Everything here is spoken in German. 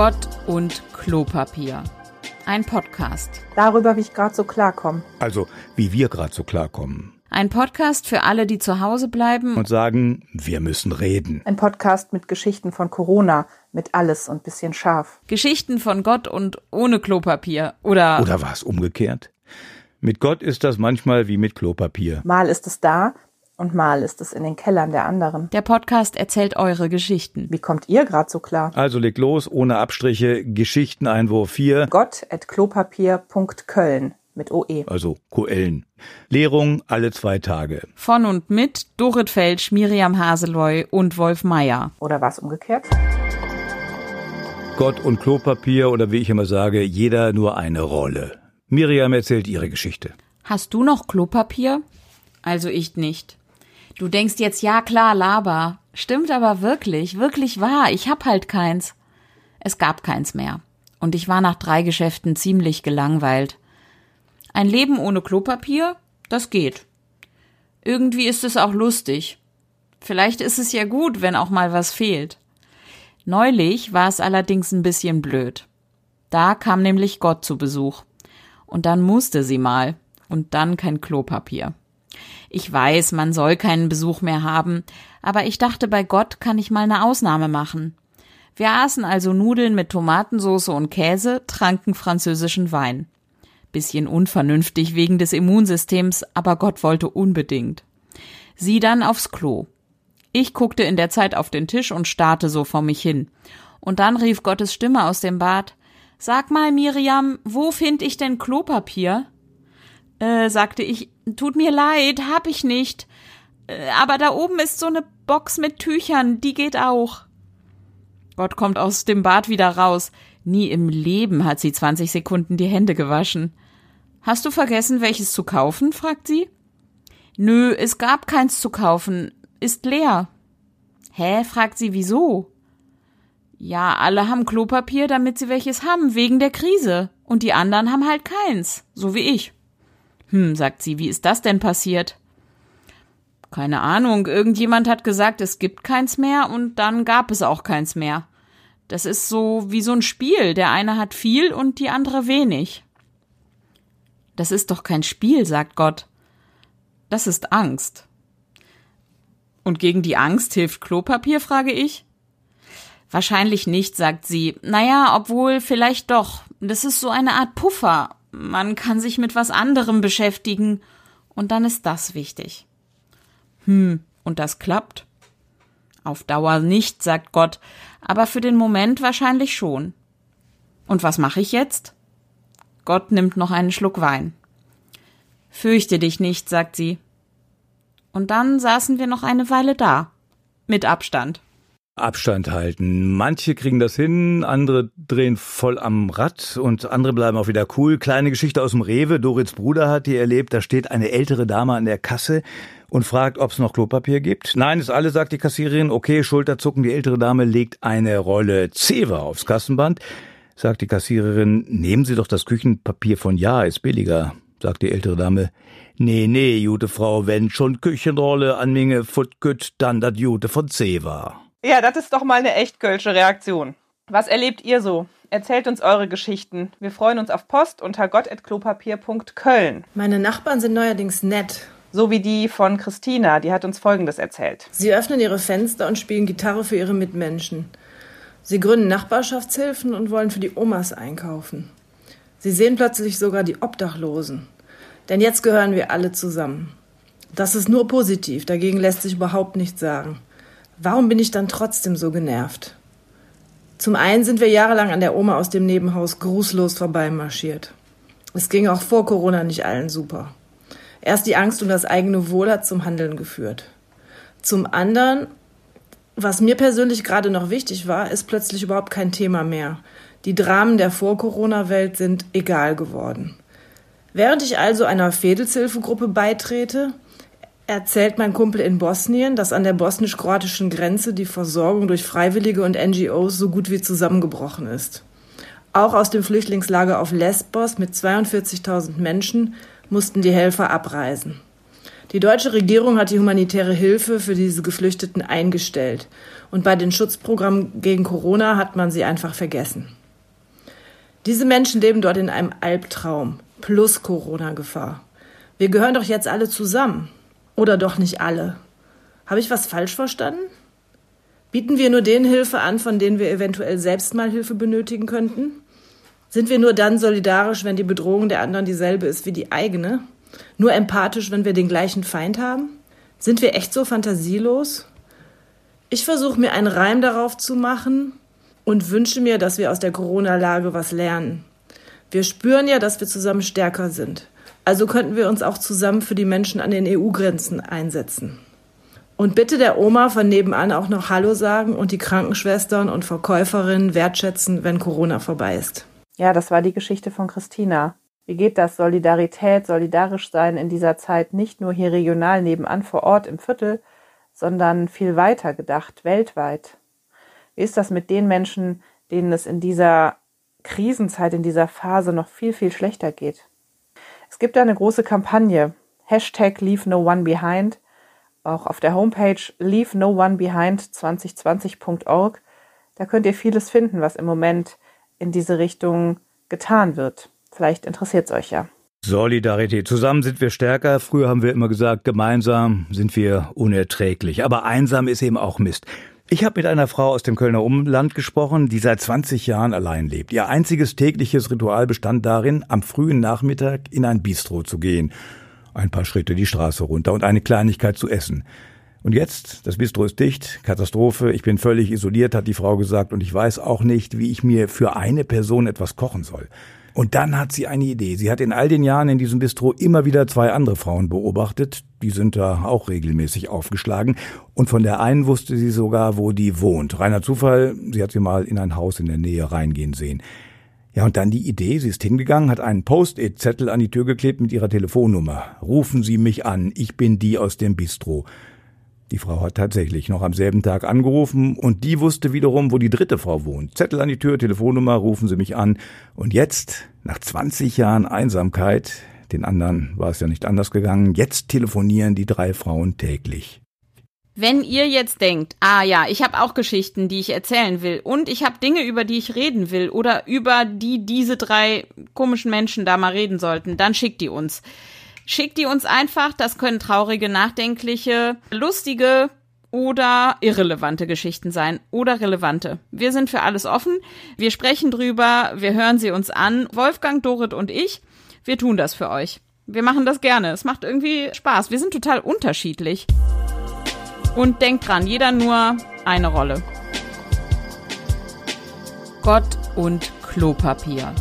Gott und Klopapier. Ein Podcast. Darüber, wie ich gerade so klarkomme. Also, wie wir gerade so klarkommen. Ein Podcast für alle, die zu Hause bleiben Und sagen, wir müssen reden. Ein Podcast mit Geschichten von Corona, mit alles und bisschen scharf. Geschichten von Gott und ohne Klopapier. Oder, Oder war es umgekehrt? Mit Gott ist das manchmal wie mit Klopapier. Mal ist es da und mal ist es in den Kellern der anderen. der Podcast erzählt eure Geschichten. Wie kommt ihr gerade so klar? Also legt los, ohne Abstriche, Geschichteneinwurf 4, Gott at klopapier.köln mit OE. also Koellen. Lehrung alle zwei Tage. Von und mit Dorit Felsch, Miriam Haseloy und Wolf Meier. Oder war es umgekehrt? Gott und Klopapier oder wie ich immer sage, jeder nur eine Rolle. Miriam erzählt ihre Geschichte. Hast du noch Klopapier? Also ich nicht. Du denkst jetzt, ja klar, Laber. Stimmt aber wirklich, wirklich wahr. Ich hab halt keins. Es gab keins mehr. Und ich war nach drei Geschäften ziemlich gelangweilt. Ein Leben ohne Klopapier? Das geht. Irgendwie ist es auch lustig. Vielleicht ist es ja gut, wenn auch mal was fehlt. Neulich war es allerdings ein bisschen blöd. Da kam nämlich Gott zu Besuch. Und dann musste sie mal. Und dann kein Klopapier. Ich weiß, man soll keinen Besuch mehr haben, aber ich dachte, bei Gott kann ich mal eine Ausnahme machen. Wir aßen also Nudeln mit Tomatensauce und Käse, tranken französischen Wein. Bisschen unvernünftig wegen des Immunsystems, aber Gott wollte unbedingt. Sie dann aufs Klo. Ich guckte in der Zeit auf den Tisch und starrte so vor mich hin. Und dann rief Gottes Stimme aus dem Bad Sag mal, Miriam, wo find ich denn Klopapier? Äh, sagte ich, tut mir leid, hab ich nicht. Äh, aber da oben ist so eine Box mit Tüchern, die geht auch. Gott kommt aus dem Bad wieder raus. Nie im Leben hat sie 20 Sekunden die Hände gewaschen. Hast du vergessen, welches zu kaufen? fragt sie. Nö, es gab keins zu kaufen. Ist leer. Hä? fragt sie, wieso? Ja, alle haben Klopapier, damit sie welches haben, wegen der Krise. Und die anderen haben halt keins, so wie ich. Hm, sagt sie, wie ist das denn passiert? Keine Ahnung, irgendjemand hat gesagt, es gibt keins mehr und dann gab es auch keins mehr. Das ist so wie so ein Spiel, der eine hat viel und die andere wenig. Das ist doch kein Spiel, sagt Gott. Das ist Angst. Und gegen die Angst hilft Klopapier, frage ich. Wahrscheinlich nicht, sagt sie. Naja, obwohl vielleicht doch. Das ist so eine Art Puffer. Man kann sich mit was anderem beschäftigen. Und dann ist das wichtig. Hm, und das klappt? Auf Dauer nicht, sagt Gott, aber für den Moment wahrscheinlich schon. Und was mache ich jetzt? Gott nimmt noch einen Schluck Wein. Fürchte dich nicht, sagt sie. Und dann saßen wir noch eine Weile da. Mit Abstand. Abstand halten. Manche kriegen das hin, andere drehen voll am Rad und andere bleiben auch wieder cool. Kleine Geschichte aus dem Rewe. Dorits Bruder hat die erlebt. Da steht eine ältere Dame an der Kasse und fragt, ob es noch Klopapier gibt. Nein, ist alle, sagt die Kassiererin. Okay, Schulterzucken. Die ältere Dame legt eine Rolle Zewa aufs Kassenband. Sagt die Kassiererin, nehmen Sie doch das Küchenpapier von Ja, ist billiger. Sagt die ältere Dame, nee, nee, gute Frau, wenn schon Küchenrolle an Minge Futgüt, dann dat Jute von Zewa. Ja, das ist doch mal eine echt kölsche Reaktion. Was erlebt ihr so? Erzählt uns eure Geschichten. Wir freuen uns auf Post unter gott.klopapier.köln. Meine Nachbarn sind neuerdings nett. So wie die von Christina, die hat uns Folgendes erzählt. Sie öffnen ihre Fenster und spielen Gitarre für ihre Mitmenschen. Sie gründen Nachbarschaftshilfen und wollen für die Omas einkaufen. Sie sehen plötzlich sogar die Obdachlosen. Denn jetzt gehören wir alle zusammen. Das ist nur positiv, dagegen lässt sich überhaupt nichts sagen. Warum bin ich dann trotzdem so genervt? Zum einen sind wir jahrelang an der Oma aus dem Nebenhaus grußlos vorbeimarschiert. Es ging auch vor Corona nicht allen super. Erst die Angst um das eigene Wohl hat zum Handeln geführt. Zum anderen, was mir persönlich gerade noch wichtig war, ist plötzlich überhaupt kein Thema mehr. Die Dramen der Vor-Corona-Welt sind egal geworden. Während ich also einer Fädelshilfegruppe beitrete, erzählt mein Kumpel in Bosnien, dass an der bosnisch-kroatischen Grenze die Versorgung durch Freiwillige und NGOs so gut wie zusammengebrochen ist. Auch aus dem Flüchtlingslager auf Lesbos mit 42.000 Menschen mussten die Helfer abreisen. Die deutsche Regierung hat die humanitäre Hilfe für diese Geflüchteten eingestellt. Und bei den Schutzprogrammen gegen Corona hat man sie einfach vergessen. Diese Menschen leben dort in einem Albtraum plus Corona-Gefahr. Wir gehören doch jetzt alle zusammen. Oder doch nicht alle? Habe ich was falsch verstanden? Bieten wir nur denen Hilfe an, von denen wir eventuell selbst mal Hilfe benötigen könnten? Sind wir nur dann solidarisch, wenn die Bedrohung der anderen dieselbe ist wie die eigene? Nur empathisch, wenn wir den gleichen Feind haben? Sind wir echt so fantasielos? Ich versuche mir einen Reim darauf zu machen und wünsche mir, dass wir aus der Corona-Lage was lernen. Wir spüren ja, dass wir zusammen stärker sind. Also könnten wir uns auch zusammen für die Menschen an den EU-Grenzen einsetzen. Und bitte der Oma von nebenan auch noch Hallo sagen und die Krankenschwestern und Verkäuferinnen wertschätzen, wenn Corona vorbei ist. Ja, das war die Geschichte von Christina. Wie geht das Solidarität, solidarisch sein in dieser Zeit nicht nur hier regional nebenan vor Ort im Viertel, sondern viel weiter gedacht, weltweit? Wie ist das mit den Menschen, denen es in dieser Krisenzeit, in dieser Phase noch viel, viel schlechter geht? Es gibt eine große Kampagne, Hashtag Leave No One Behind, auch auf der Homepage leave no one behind 2020.org. Da könnt ihr vieles finden, was im Moment in diese Richtung getan wird. Vielleicht interessiert es euch ja. Solidarität. Zusammen sind wir stärker. Früher haben wir immer gesagt, gemeinsam sind wir unerträglich. Aber einsam ist eben auch Mist. Ich habe mit einer Frau aus dem Kölner Umland gesprochen, die seit 20 Jahren allein lebt. Ihr einziges tägliches Ritual bestand darin, am frühen Nachmittag in ein Bistro zu gehen. Ein paar Schritte die Straße runter und eine Kleinigkeit zu essen. Und jetzt, das Bistro ist dicht, Katastrophe, ich bin völlig isoliert, hat die Frau gesagt, und ich weiß auch nicht, wie ich mir für eine Person etwas kochen soll. Und dann hat sie eine Idee. Sie hat in all den Jahren in diesem Bistro immer wieder zwei andere Frauen beobachtet. Die sind da auch regelmäßig aufgeschlagen. Und von der einen wusste sie sogar, wo die wohnt. Reiner Zufall, sie hat sie mal in ein Haus in der Nähe reingehen sehen. Ja, und dann die Idee, sie ist hingegangen, hat einen Post-it-Zettel an die Tür geklebt mit ihrer Telefonnummer. Rufen Sie mich an, ich bin die aus dem Bistro. Die Frau hat tatsächlich noch am selben Tag angerufen und die wusste wiederum, wo die dritte Frau wohnt. Zettel an die Tür, Telefonnummer, rufen Sie mich an. Und jetzt, nach 20 Jahren Einsamkeit, den anderen war es ja nicht anders gegangen, jetzt telefonieren die drei Frauen täglich. Wenn ihr jetzt denkt, ah ja, ich habe auch Geschichten, die ich erzählen will und ich habe Dinge, über die ich reden will oder über die diese drei komischen Menschen da mal reden sollten, dann schickt die uns. Schickt die uns einfach. Das können traurige, nachdenkliche, lustige oder irrelevante Geschichten sein oder relevante. Wir sind für alles offen. Wir sprechen drüber. Wir hören sie uns an. Wolfgang, Dorit und ich. Wir tun das für euch. Wir machen das gerne. Es macht irgendwie Spaß. Wir sind total unterschiedlich. Und denkt dran, jeder nur eine Rolle. Gott und Klopapier.